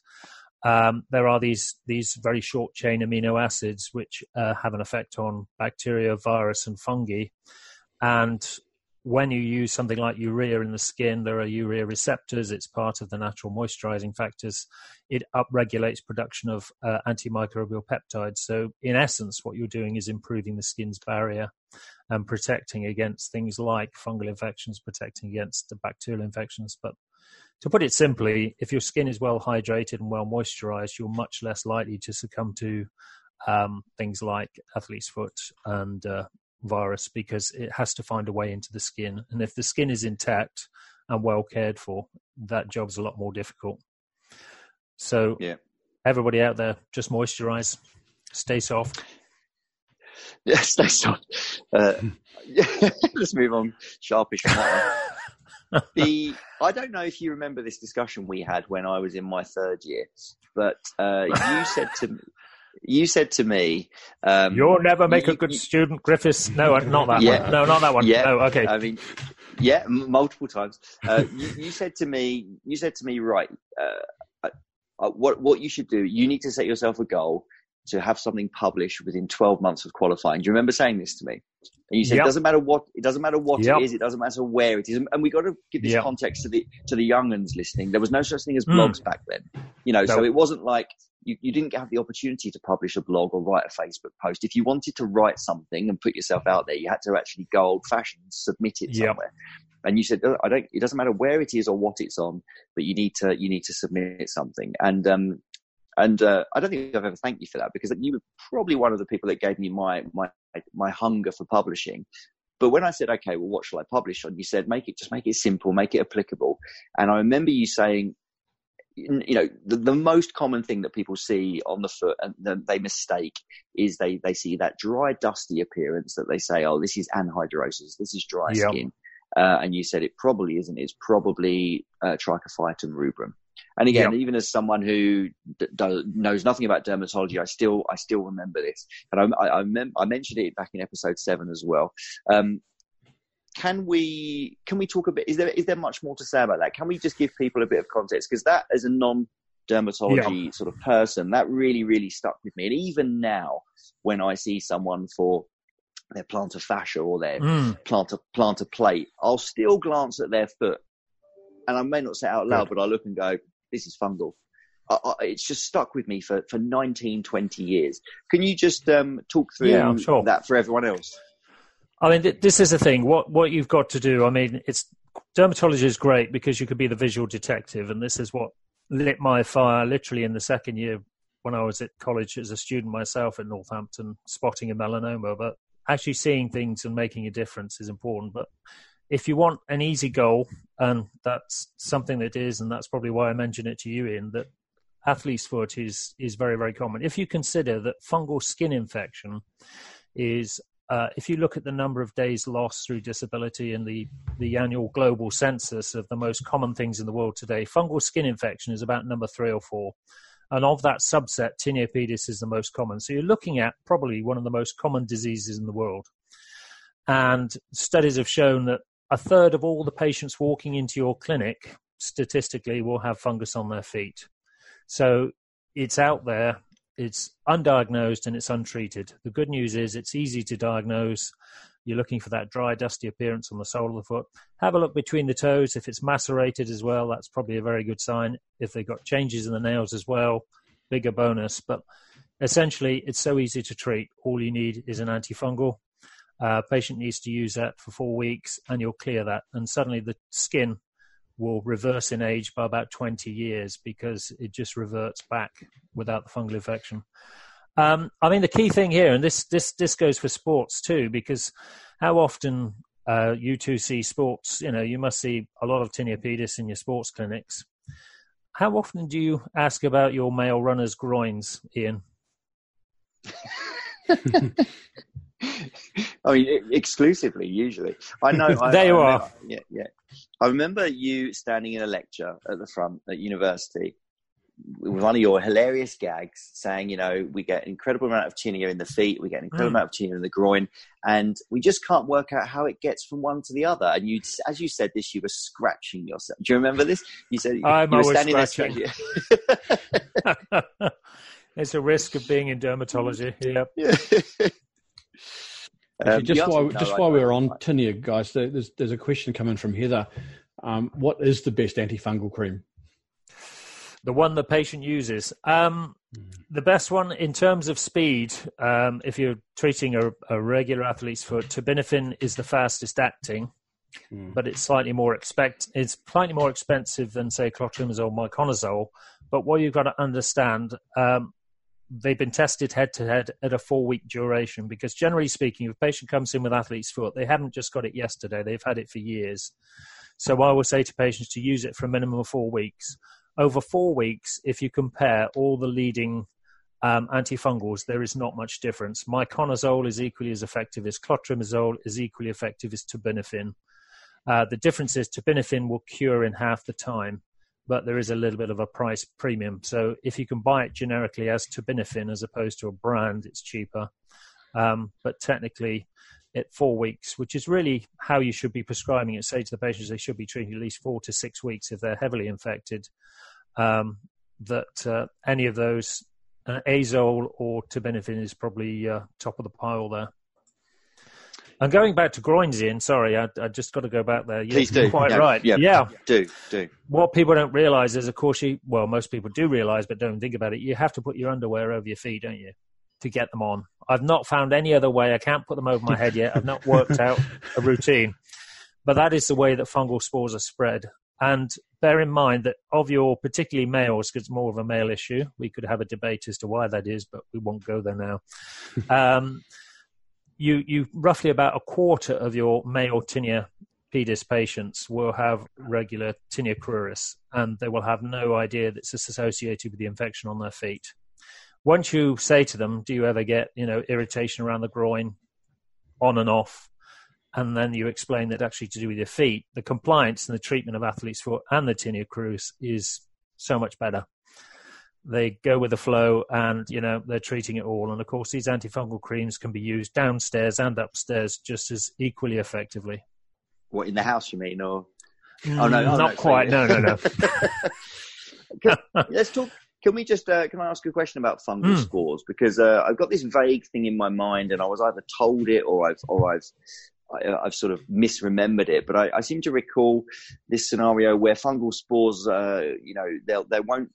Speaker 2: um, there are these these very short chain amino acids which uh, have an effect on bacteria, virus, and fungi. And when you use something like urea in the skin, there are urea receptors. It's part of the natural moisturizing factors. It upregulates production of uh, antimicrobial peptides. So, in essence, what you're doing is improving the skin's barrier and protecting against things like fungal infections, protecting against bacterial infections. But to put it simply, if your skin is well hydrated and well moisturized, you're much less likely to succumb to um, things like athlete's foot and uh, virus because it has to find a way into the skin. And if the skin is intact and well cared for, that job's a lot more difficult. So, yeah. everybody out there, just moisturize, stay soft.
Speaker 1: Yeah, stay soft. Uh, yeah, let's move on sharpish the I don't know if you remember this discussion we had when I was in my third year, but uh, you said to you said to me, um,
Speaker 2: "You'll never make you, a good you, student, Griffiths." No, not that yeah, one. No, not that one. Yeah. No, okay.
Speaker 1: I mean, yeah, multiple times. Uh, you, you, said to me, you said to me, right? Uh, uh, what what you should do? You need to set yourself a goal to have something published within 12 months of qualifying. Do you remember saying this to me? And you said yep. it doesn't matter what it doesn't matter what yep. it is, it doesn't matter where it is. And we got to give this yep. context to the to the young uns listening. There was no such thing as hmm. blogs mm. back then, you know. No. So it wasn't like you, you didn't have the opportunity to publish a blog or write a Facebook post. If you wanted to write something and put yourself out there, you had to actually go old fashioned, submit it somewhere. And you said, oh, I don't, it doesn't matter where it is or what it's on, but you need to, you need to submit something. And, um, and uh, I don't think I've ever thanked you for that because you were probably one of the people that gave me my my my hunger for publishing. But when I said, okay, well, what shall I publish on? You said, make it just make it simple, make it applicable. And I remember you saying, you know the, the, most common thing that people see on the foot and they mistake is they they see that dry dusty appearance that they say oh this is anhidrosis this is dry yep. skin uh, and you said it probably isn't it's probably uh, trichophyton rubrum and again, yep. even as someone who d- d- knows nothing about dermatology, I still I still remember this, and I, I, I, mem- I mentioned it back in episode seven as well. Um, can we can we talk a bit? Is there is there much more to say about that? Can we just give people a bit of context because that as a non dermatology yeah. sort of person that really really stuck with me, and even now when I see someone for their plantar fascia or their mm. plantar plantar plate, I'll still glance at their foot, and I may not say out loud, Good. but I look and go, "This is fungal." I, I, it's just stuck with me for, for 19, 20 years. Can you just um, talk through yeah, sure. that for everyone else?
Speaker 2: I mean, th- this is the thing. What what you've got to do. I mean, it's dermatology is great because you could be the visual detective, and this is what lit my fire literally in the second year when I was at college as a student myself at Northampton, spotting a melanoma. But actually seeing things and making a difference is important. But if you want an easy goal, and that's something that is, and that's probably why I mentioned it to you, Ian, that athlete's foot is is very very common. If you consider that fungal skin infection is uh, if you look at the number of days lost through disability in the, the annual global census of the most common things in the world today, fungal skin infection is about number three or four. And of that subset, tinea pedis is the most common. So you're looking at probably one of the most common diseases in the world. And studies have shown that a third of all the patients walking into your clinic statistically will have fungus on their feet. So it's out there it's undiagnosed and it's untreated. The good news is it's easy to diagnose. You're looking for that dry, dusty appearance on the sole of the foot. Have a look between the toes. If it's macerated as well, that's probably a very good sign. If they've got changes in the nails as well, bigger bonus. But essentially, it's so easy to treat. All you need is an antifungal. Uh, patient needs to use that for four weeks, and you'll clear that. And suddenly, the skin will reverse in age by about 20 years because it just reverts back without the fungal infection. Um, I mean, the key thing here, and this this this goes for sports too, because how often uh, you two see sports? You know, you must see a lot of tinea pedis in your sports clinics. How often do you ask about your male runners' groins, Ian?
Speaker 1: I mean, exclusively usually. I know.
Speaker 2: I, there you
Speaker 1: I,
Speaker 2: are.
Speaker 1: yeah, yeah. I remember you standing in a lecture at the front at university with one of your hilarious gags saying, you know, we get an incredible amount of tinea in the feet, we get an incredible mm. amount of tinea in the groin, and we just can't work out how it gets from one to the other. And you, as you said this, you were scratching yourself. Do you remember this? You said
Speaker 2: I'm
Speaker 1: you
Speaker 2: were standing scratching. there. it's a risk of being in dermatology. Yep.
Speaker 3: Yeah. Um, just while just while we're on tinea, guys, there's there's a question coming from Heather. Um, what is the best antifungal cream?
Speaker 2: The one the patient uses. Um, mm. The best one in terms of speed, um, if you're treating a, a, regular athlete's foot, terbinafine is the fastest acting, mm. but it's slightly more expect. It's slightly more expensive than say clotrimazole, miconazole. But what you've got to understand, um, they've been tested head to head at a four week duration because generally speaking if a patient comes in with athlete's foot they haven't just got it yesterday they've had it for years. So i will say to patients to use it for a minimum of four weeks. Over four weeks if you compare all the leading um, antifungals there is not much difference. Miconazole is equally as effective as clotrimazole is equally effective as terbinafine. Uh, the difference is terbinafine will cure in half the time but there is a little bit of a price premium. So if you can buy it generically as terbinafine as opposed to a brand, it's cheaper. Um, but technically, at four weeks, which is really how you should be prescribing it. Say to the patients they should be treating at least four to six weeks if they're heavily infected. Um, that uh, any of those, uh, azole or terbinafine is probably uh, top of the pile there. And going back to groins, Ian, sorry, I, I just got to go back there.
Speaker 1: You're Please do.
Speaker 2: Quite
Speaker 1: yeah,
Speaker 2: right.
Speaker 1: Yeah,
Speaker 2: yeah.
Speaker 1: Do, do.
Speaker 2: What people don't realize is, of course, you, well, most people do realize, but don't think about it. You have to put your underwear over your feet, don't you, to get them on? I've not found any other way. I can't put them over my head yet. I've not worked out a routine. But that is the way that fungal spores are spread. And bear in mind that of your particularly males, because it's more of a male issue, we could have a debate as to why that is, but we won't go there now. Um, you you roughly about a quarter of your male tinea pedis patients will have regular tinea cruris and they will have no idea that it's associated with the infection on their feet. Once you say to them, do you ever get, you know, irritation around the groin on and off? And then you explain that actually to do with your feet, the compliance and the treatment of athlete's foot and the tinea cruris is so much better. They go with the flow and, you know, they're treating it all. And of course, these antifungal creams can be used downstairs and upstairs just as equally effectively.
Speaker 1: What, in the house, you mean? Or
Speaker 2: oh, no, not no, quite. No, no, no.
Speaker 1: let's talk. Can we just uh, can I ask a question about fungal mm. spores? Because uh, I've got this vague thing in my mind, and I was either told it or I've or I've I, have sort of misremembered it, but I, I, seem to recall this scenario where fungal spores, uh, you know, they'll, they won't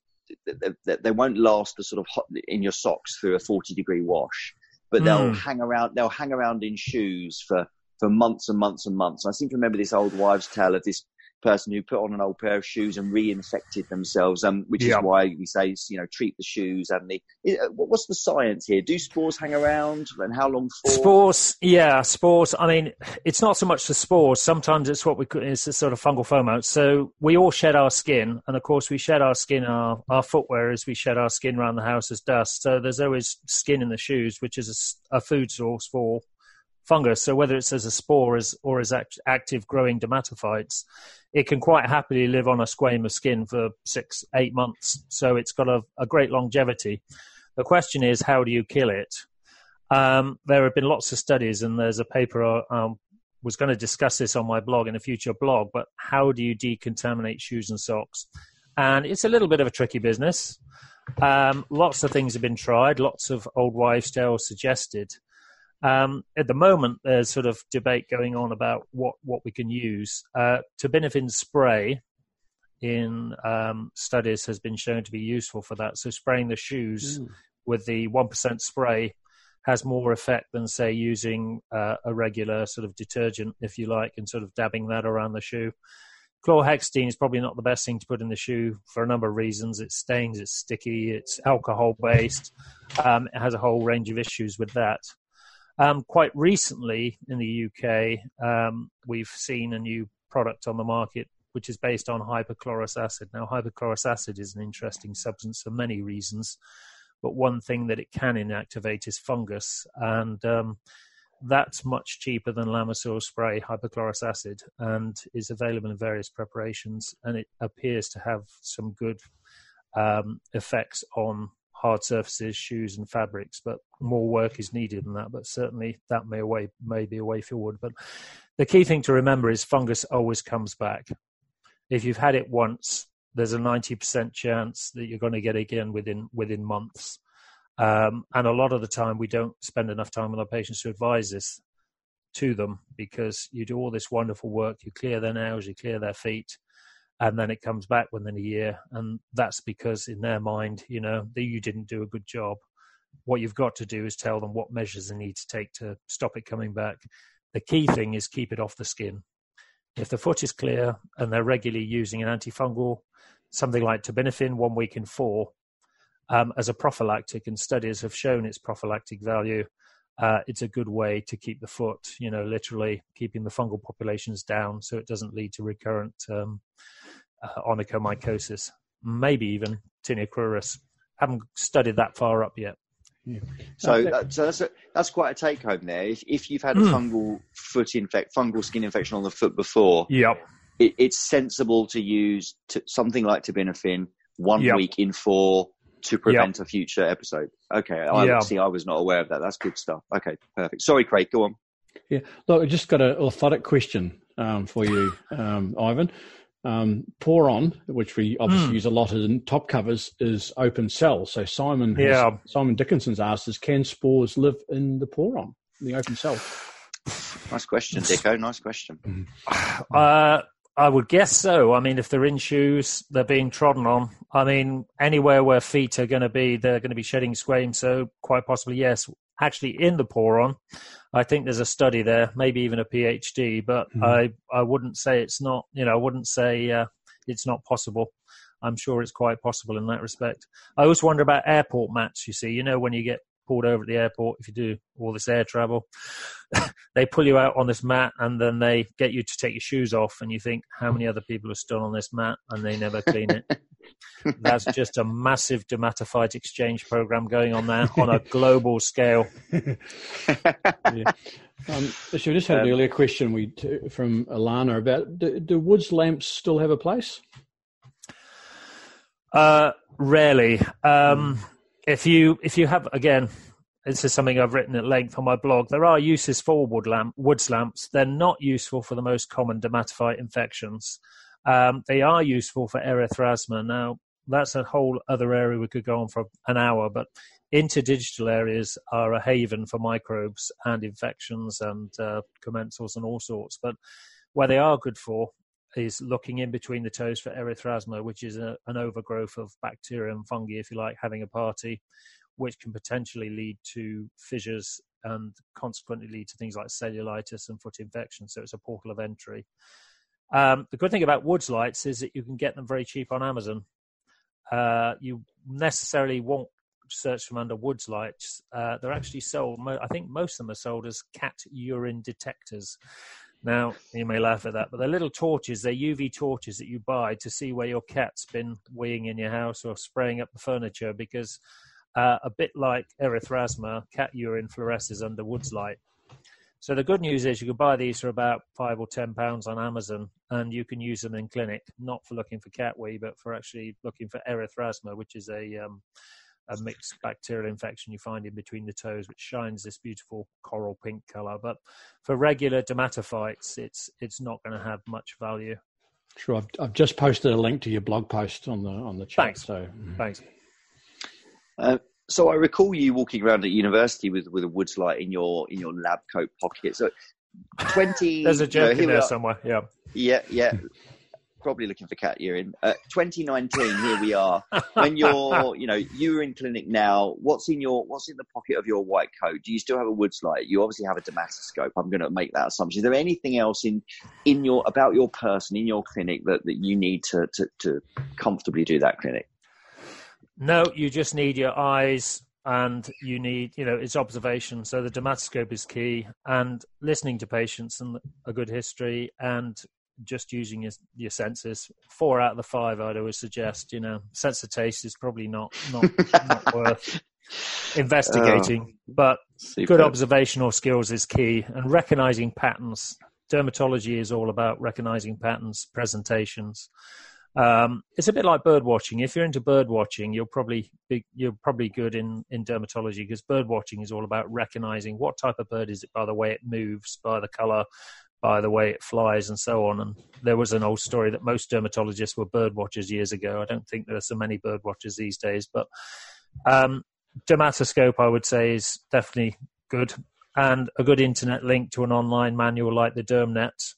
Speaker 1: they, they, won't last the sort of hot in your socks through a 40 degree wash, but they'll mm. hang around they'll hang around in shoes for for months and months and months. I seem to remember this old wives' tale of this person who put on an old pair of shoes and reinfected themselves, um, which is why we say, you know, treat the shoes and the. Uh, what's the science here? Do spores hang around, and how long for?
Speaker 2: Spores, yeah, spores. I mean, it's not so much the spores. Sometimes it's what we call it's a sort of fungal fomite. So we all shed our skin, and of course we shed our skin. Our our footwear as we shed our skin around the house as dust. So there's always skin in the shoes, which is a, a food source for fungus. So whether it's as a spore as, or as act, active growing dermatophytes, it can quite happily live on a squamous skin for six, eight months. So it's got a, a great longevity. The question is, how do you kill it? Um, there have been lots of studies, and there's a paper I uh, um, was going to discuss this on my blog in a future blog. But how do you decontaminate shoes and socks? And it's a little bit of a tricky business. Um, lots of things have been tried. Lots of old wives' tales suggested. Um, at the moment, there's sort of debate going on about what, what we can use. Uh, terbinafine spray in um, studies has been shown to be useful for that. So spraying the shoes mm. with the 1% spray has more effect than, say, using uh, a regular sort of detergent, if you like, and sort of dabbing that around the shoe. Chlorhexidine is probably not the best thing to put in the shoe for a number of reasons. It stains, it's sticky, it's alcohol based. Um, it has a whole range of issues with that. Um, quite recently in the UK, um, we've seen a new product on the market which is based on hypochlorous acid. Now, hypochlorous acid is an interesting substance for many reasons, but one thing that it can inactivate is fungus, and um, that's much cheaper than Lamisil spray, hypochlorous acid, and is available in various preparations, and it appears to have some good um, effects on hard surfaces, shoes, and fabrics. But more work is needed than that. But certainly that may way may be a way forward. But the key thing to remember is fungus always comes back. If you've had it once, there's a 90% chance that you're going to get it again within within months. Um, and a lot of the time, we don't spend enough time with our patients to advise this to them because you do all this wonderful work. You clear their nails, you clear their feet, and then it comes back within a year and that's because in their mind you know that you didn't do a good job. What you've got to do is tell them what measures they need to take to stop it coming back. The key thing is keep it off the skin. If the foot is clear and they're regularly using an antifungal something like terbinafine one week in four um, as a prophylactic and studies have shown its prophylactic value uh, it's a good way to keep the foot, you know, literally keeping the fungal populations down so it doesn't lead to recurrent um, uh, onychomycosis, maybe even tinea cruris. Haven't studied that far up yet.
Speaker 1: Yeah. So, that, so that's a, that's quite a take home there. If if you've had a mm. fungal foot infect, fungal skin infection on the foot before,
Speaker 2: yep.
Speaker 1: It, it's sensible to use to, something like terbinafine one yep. week in four to prevent yep. a future episode. Okay, I yep. see. I was not aware of that. That's good stuff. Okay, perfect. Sorry, Craig. Go on.
Speaker 3: Yeah, look, I just got an orthotic question um, for you, um, Ivan. Um, Poron, which we obviously mm. use a lot in top covers, is open cell. So Simon, has, yeah. Simon Dickinson's asked us, can spores live in the Poron, in the open cell?
Speaker 1: Nice question, Dicko. Nice question.
Speaker 2: Uh, I would guess so. I mean, if they're in shoes, they're being trodden on. I mean, anywhere where feet are going to be, they're going to be shedding squame. So quite possibly, yes. Actually, in the poron, I think there's a study there, maybe even a PhD. But mm-hmm. I, I wouldn't say it's not. You know, I wouldn't say uh, it's not possible. I'm sure it's quite possible in that respect. I always wonder about airport mats. You see, you know, when you get pulled over at the airport, if you do all this air travel, they pull you out on this mat and then they get you to take your shoes off, and you think, how many other people are still on this mat and they never clean it? That's just a massive dermatophyte exchange program going on there on a global scale.
Speaker 3: yeah. Um, so we just had an um, earlier question we t- from Alana about do, do, woods lamps still have a place?
Speaker 2: Uh, rarely. Um, if you if you have again, this is something I've written at length on my blog. There are uses for wood lamp woods lamps. They're not useful for the most common dermatophyte infections. Um, they are useful for erythrasma. Now, that's a whole other area we could go on for an hour, but interdigital areas are a haven for microbes and infections and uh, commensals and all sorts. But where they are good for is looking in between the toes for erythrasma, which is a, an overgrowth of bacteria and fungi, if you like, having a party, which can potentially lead to fissures and consequently lead to things like cellulitis and foot infection. So it's a portal of entry. Um, the good thing about Woods lights is that you can get them very cheap on Amazon. Uh, you necessarily won't search from under Woods lights. Uh, they're actually sold. I think most of them are sold as cat urine detectors. Now you may laugh at that, but they're little torches. They're UV torches that you buy to see where your cat's been weeing in your house or spraying up the furniture. Because uh, a bit like erythrasma, cat urine fluoresces under Woods light. So the good news is you can buy these for about five or ten pounds on Amazon, and you can use them in clinic, not for looking for cat wee, but for actually looking for erythrasma, which is a um, a mixed bacterial infection you find in between the toes, which shines this beautiful coral pink color. But for regular dermatophytes, it's it's not going to have much value.
Speaker 3: Sure, I've, I've just posted a link to your blog post on the on the chat.
Speaker 2: Thanks. So thanks.
Speaker 1: Uh, so I recall you walking around at university with, with a woods light in your in your lab coat pocket. So twenty.
Speaker 2: There's a joke you know, in there somewhere. Yeah.
Speaker 1: Yeah, yeah. Probably looking for cat urine. Uh, 2019. Here we are. When you're, you know, you're in clinic now. What's in your What's in the pocket of your white coat? Do you still have a woods light? You obviously have a dermatoscope. I'm going to make that assumption. Is there anything else in in your about your person in your clinic that, that you need to, to to comfortably do that clinic?
Speaker 2: No, you just need your eyes and you need, you know, it's observation. So the dermatoscope is key and listening to patients and a good history and just using your, your senses. Four out of the five, I'd always suggest, you know, sense of taste is probably not, not, not worth investigating, oh, but super. good observational skills is key and recognizing patterns. Dermatology is all about recognizing patterns, presentations. Um, it's a bit like bird watching. If you're into bird watching, you're probably be, you're probably good in, in dermatology because bird watching is all about recognizing what type of bird is it by the way it moves, by the color, by the way it flies, and so on. And there was an old story that most dermatologists were bird watchers years ago. I don't think there are so many bird watchers these days, but um, dermatoscope, I would say, is definitely good, and a good internet link to an online manual like the DermNet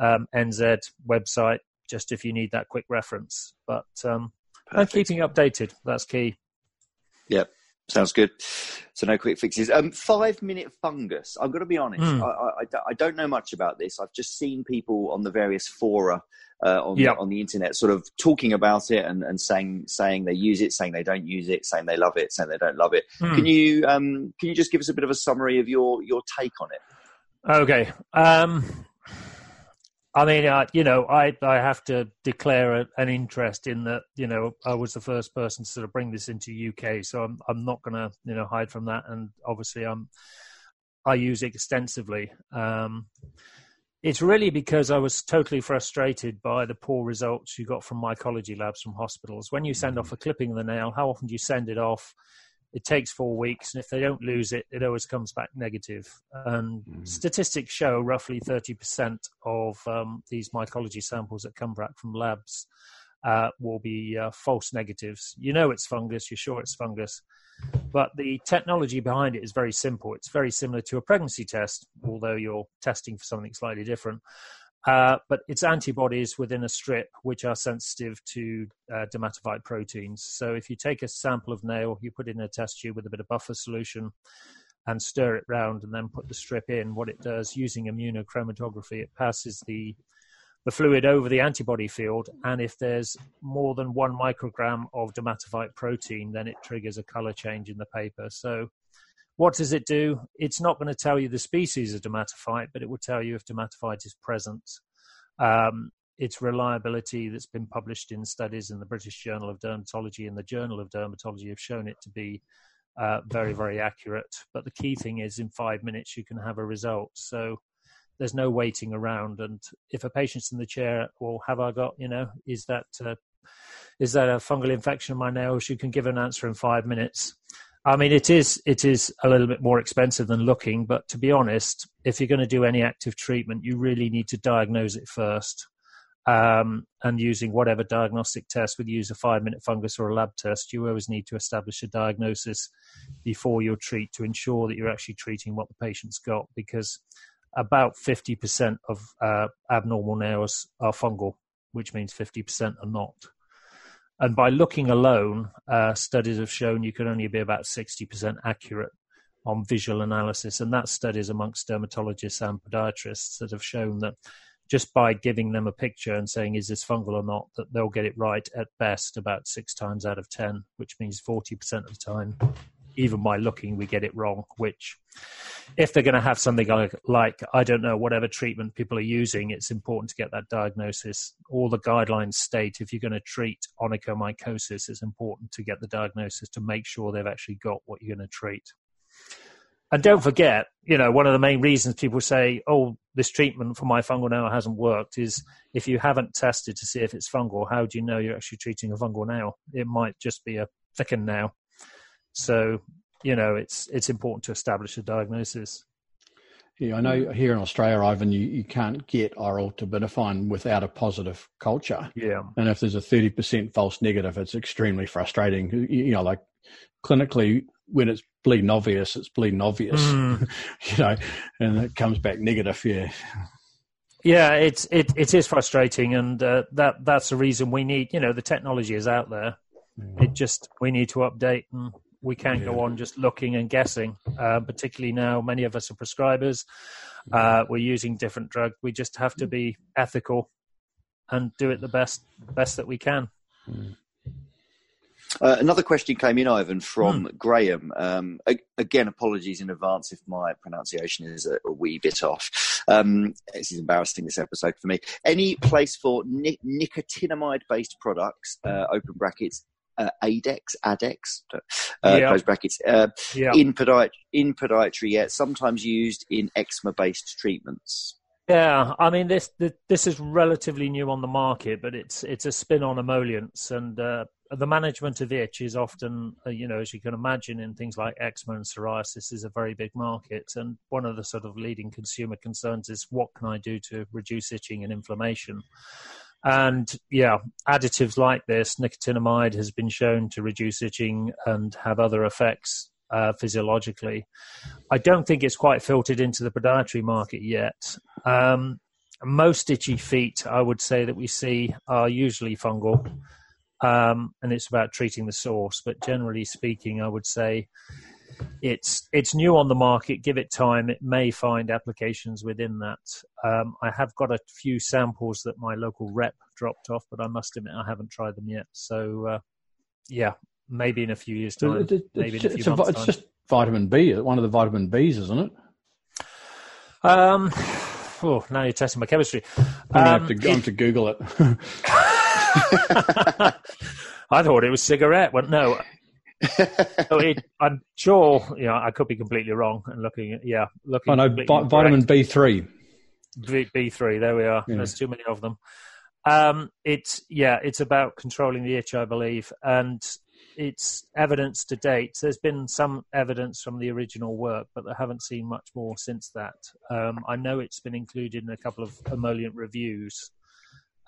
Speaker 2: um, NZ website just if you need that quick reference. But um, and keeping updated, that's key.
Speaker 1: Yep. Sounds good. So no quick fixes. Um, five minute fungus. I'm going to be honest. Mm. I, I, I, don't know much about this. I've just seen people on the various fora uh, on yep. the, on the internet sort of talking about it and, and saying saying they use it, saying they don't use it, saying they love it, saying they don't love it. Mm. Can you um, can you just give us a bit of a summary of your your take on it?
Speaker 2: Okay. Um, I mean, you know, I I have to declare a, an interest in that. You know, I was the first person to sort of bring this into UK, so I'm I'm not going to you know hide from that. And obviously, I'm I use it extensively. Um, it's really because I was totally frustrated by the poor results you got from mycology labs from hospitals. When you send off a clipping of the nail, how often do you send it off? It takes four weeks, and if they don't lose it, it always comes back negative. And mm. statistics show roughly 30% of um, these mycology samples that come back from labs uh, will be uh, false negatives. You know it's fungus, you're sure it's fungus, but the technology behind it is very simple. It's very similar to a pregnancy test, although you're testing for something slightly different. Uh, but it's antibodies within a strip which are sensitive to uh, dermatophyte proteins. So if you take a sample of nail, you put it in a test tube with a bit of buffer solution and stir it round and then put the strip in, what it does using immunochromatography, it passes the the fluid over the antibody field, and if there's more than one microgram of dermatophyte protein, then it triggers a color change in the paper. So What does it do? It's not going to tell you the species of dermatophyte, but it will tell you if dermatophyte is present. Um, its reliability that's been published in studies in the British Journal of Dermatology and the Journal of Dermatology have shown it to be uh, very, very accurate. But the key thing is in five minutes you can have a result. So there's no waiting around. And if a patient's in the chair, well, have I got, you know, is that uh, is that a fungal infection in my nails? You can give an answer in five minutes. I mean, it is it is a little bit more expensive than looking, but to be honest, if you're going to do any active treatment, you really need to diagnose it first. Um, and using whatever diagnostic test, whether you use a five minute fungus or a lab test, you always need to establish a diagnosis before you treat to ensure that you're actually treating what the patient's got because about 50% of uh, abnormal nails are fungal, which means 50% are not. And by looking alone, uh, studies have shown you can only be about 60% accurate on visual analysis. And that's studies amongst dermatologists and podiatrists that have shown that just by giving them a picture and saying, is this fungal or not, that they'll get it right at best about six times out of 10, which means 40% of the time even by looking, we get it wrong. Which, if they're going to have something like, like, I don't know, whatever treatment people are using, it's important to get that diagnosis. All the guidelines state if you're going to treat onychomycosis, it's important to get the diagnosis to make sure they've actually got what you're going to treat. And don't forget, you know, one of the main reasons people say, oh, this treatment for my fungal nail hasn't worked is if you haven't tested to see if it's fungal, how do you know you're actually treating a fungal nail? It might just be a thickened nail so, you know, it's it's important to establish a diagnosis.
Speaker 3: Yeah, I know here in Australia, Ivan, you, you can't get oral terbinafine without a positive culture.
Speaker 2: Yeah.
Speaker 3: And if there's a 30% false negative, it's extremely frustrating. You, know, like clinically, when it's bleeding obvious, it's bleeding obvious, mm. you know, and it comes back negative. Yeah.
Speaker 2: Yeah, it's it it is frustrating, and uh, that that's the reason we need. You know, the technology is out there. Mm. It just we need to update and we can't yeah. go on just looking and guessing. Uh, particularly now, many of us are prescribers. Uh, we're using different drugs. We just have to be ethical and do it the best best that we can.
Speaker 1: Uh, another question came in, Ivan, from hmm. Graham. Um, again, apologies in advance if my pronunciation is a, a wee bit off. Um, this is embarrassing, this episode for me. Any place for ni- nicotinamide based products, uh, open brackets, uh, ADEX, ADEX, uh, yeah. close brackets, uh, yeah. in, podiatry, in podiatry, yeah, sometimes used in eczema-based treatments.
Speaker 2: Yeah, I mean this this is relatively new on the market, but it's it's a spin on emollients, and uh, the management of itch is often, uh, you know, as you can imagine, in things like eczema and psoriasis, is a very big market. And one of the sort of leading consumer concerns is what can I do to reduce itching and inflammation? And yeah, additives like this, nicotinamide has been shown to reduce itching and have other effects uh, physiologically. I don't think it's quite filtered into the podiatry market yet. Um, most itchy feet, I would say, that we see are usually fungal, um, and it's about treating the source. But generally speaking, I would say it's it's new on the market. Give it time; it may find applications within that. Um, I have got a few samples that my local rep dropped off, but I must admit I haven't tried them yet. So, uh, yeah, maybe in a few years' time. It, it, maybe in a few it's a,
Speaker 3: It's just vitamin B, one of the vitamin Bs, isn't it?
Speaker 2: Um, oh, now you're testing my chemistry.
Speaker 3: I'm um, have to go to Google it.
Speaker 2: I thought it was cigarette. Well, no, so it, I'm sure, you know, I could be completely wrong and looking at, yeah, looking.
Speaker 3: Oh no, vitamin B3.
Speaker 2: B, 3 there we are. Yeah. There's too many of them. Um, it's, yeah, it's about controlling the itch, I believe. And it's evidence to date. There's been some evidence from the original work, but I haven't seen much more since that. Um, I know it's been included in a couple of emollient reviews,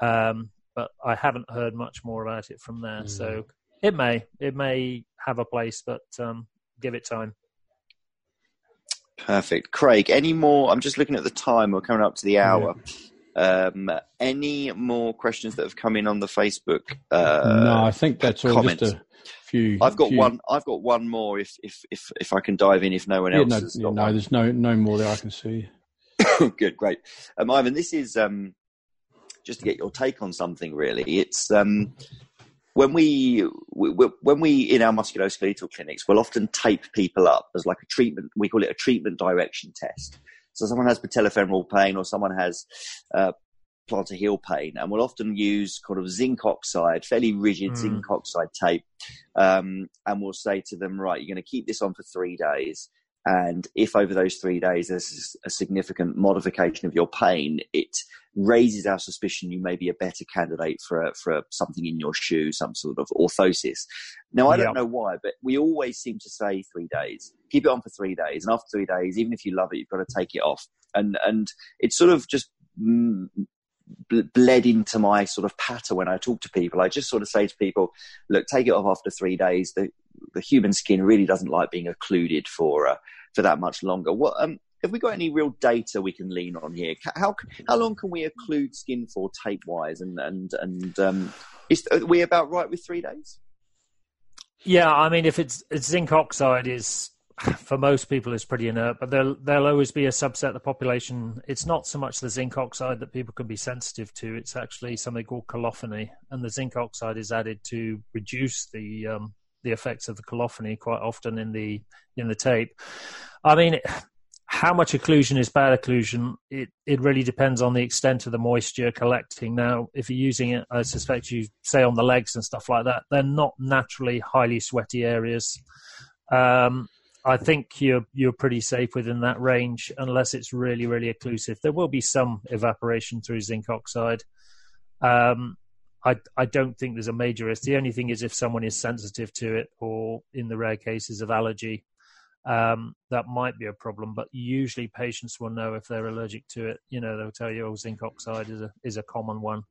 Speaker 2: um, but I haven't heard much more about it from there. Mm. So it may, it may have a place, but um, give it time.
Speaker 1: Perfect, Craig. Any more? I'm just looking at the time. We're coming up to the hour. Yeah. Um, any more questions that have come in on the Facebook? Uh,
Speaker 3: no, I think that's all. Comments? Just a few.
Speaker 1: I've got
Speaker 3: few...
Speaker 1: one. I've got one more. If if if if I can dive in, if no one
Speaker 3: yeah,
Speaker 1: else
Speaker 3: no,
Speaker 1: has
Speaker 3: yeah, no, one. there's no no more that I can see.
Speaker 1: Good, great. Um, Ivan, this is um, just to get your take on something. Really, it's um, when we, we when we in our musculoskeletal clinics, we'll often tape people up as like a treatment. We call it a treatment direction test. So someone has patellofemoral pain or someone has uh, plantar heel pain, and we'll often use kind of zinc oxide, fairly rigid mm. zinc oxide tape, um, and we'll say to them, right, you're going to keep this on for three days. And if over those three days there's a significant modification of your pain, it raises our suspicion you may be a better candidate for a, for a, something in your shoe, some sort of orthosis. Now, I don't know why, but we always seem to say three days. Keep it on for three days, and after three days, even if you love it, you've got to take it off. And and it's sort of just mm, bled into my sort of patter when I talk to people. I just sort of say to people, look, take it off after three days. The, the human skin really doesn't like being occluded for, uh, for that much longer. What, um, have we got any real data we can lean on here? How, how long can we occlude skin for tape wise? And, and, and, um, is, are we about right with three days?
Speaker 2: Yeah, I mean, if it's, it's zinc oxide is for most people is pretty inert, but there'll there'll always be a subset of the population. It's not so much the zinc oxide that people can be sensitive to; it's actually something called colophony, and the zinc oxide is added to reduce the um, the effects of the colophony quite often in the in the tape. I mean, how much occlusion is bad occlusion? It it really depends on the extent of the moisture collecting. Now, if you're using it, I suspect you say on the legs and stuff like that, they're not naturally highly sweaty areas. Um, I think you're you're pretty safe within that range unless it's really really occlusive. There will be some evaporation through zinc oxide. Um, I I don't think there's a major risk. The only thing is if someone is sensitive to it, or in the rare cases of allergy, um, that might be a problem. But usually patients will know if they're allergic to it. You know, they'll tell you, "Oh, zinc oxide is a is a common one,"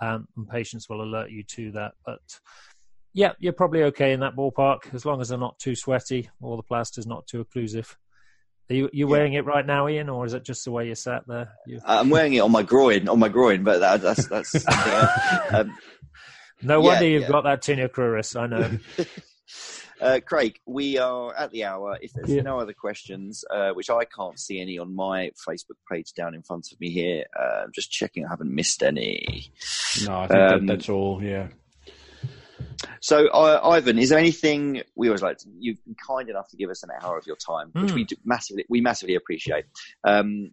Speaker 2: um, and patients will alert you to that. But yeah, you're probably okay in that ballpark as long as they're not too sweaty or the plaster's not too occlusive. Are you you yeah. wearing it right now, Ian, or is it just the way you sat there? You...
Speaker 1: I'm wearing it on my groin, on my groin, but that, that's that's. um,
Speaker 2: no yeah, wonder you've yeah. got that tinea cruris. I know.
Speaker 1: uh, Craig, we are at the hour. If there's no other questions, uh, which I can't see any on my Facebook page down in front of me here, uh, I'm just checking. I haven't missed any.
Speaker 3: No, I think um, that, that's all. Yeah.
Speaker 1: So, uh, Ivan, is there anything we always like? To, you've been kind enough to give us an hour of your time, which mm. we massively we massively appreciate. Um,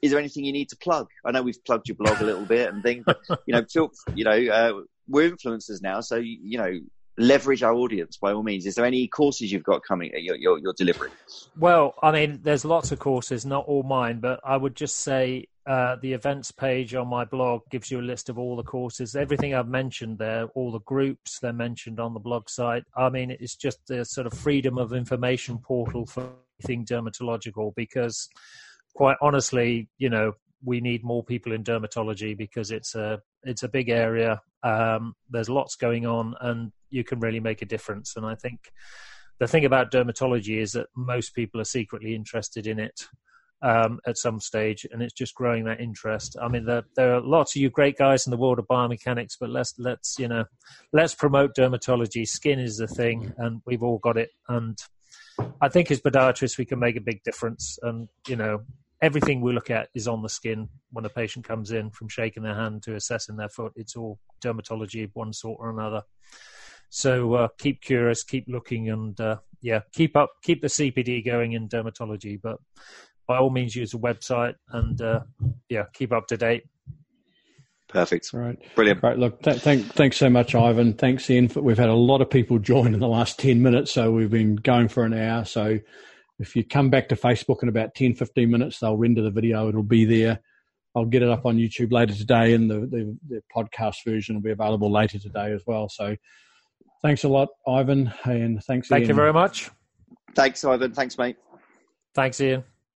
Speaker 1: is there anything you need to plug? I know we've plugged your blog a little bit and things, but you know, feel, you know, uh, we're influencers now, so you know, leverage our audience by all means. Is there any courses you've got coming you're, you're, you're delivering?
Speaker 2: Well, I mean, there's lots of courses, not all mine, but I would just say uh, the events page on my blog gives you a list of all the courses, everything I've mentioned there, all the groups they're mentioned on the blog site. I mean, it's just the sort of freedom of information portal for anything dermatological because, quite honestly, you know, we need more people in dermatology because it's a it's a big area. Um, there's lots going on, and you can really make a difference. And I think the thing about dermatology is that most people are secretly interested in it um, at some stage, and it's just growing that interest. I mean, there, there are lots of you great guys in the world of biomechanics, but let's let's you know let's promote dermatology. Skin is the thing, and we've all got it. And I think as podiatrists, we can make a big difference. And you know, everything we look at is on the skin when a patient comes in, from shaking their hand to assessing their foot. It's all dermatology of one sort or another. So uh, keep curious, keep looking, and uh, yeah, keep up, keep the CPD going in dermatology. But by all means use the website and uh, yeah, keep up to date.
Speaker 1: Perfect.
Speaker 3: All right.
Speaker 1: Brilliant.
Speaker 3: Right. Look, th- thank, thanks so much, Ivan. Thanks, Ian. We've had a lot of people join in the last 10 minutes, so we've been going for an hour. So if you come back to Facebook in about 10, 15 minutes, they'll render the video. It'll be there. I'll get it up on YouTube later today, and the, the, the podcast version will be available later today as well. So thanks a lot, Ivan, and thanks.
Speaker 2: Thank
Speaker 3: Ian.
Speaker 2: you very much.
Speaker 1: Thanks, Ivan. Thanks, mate.
Speaker 2: Thanks, Ian.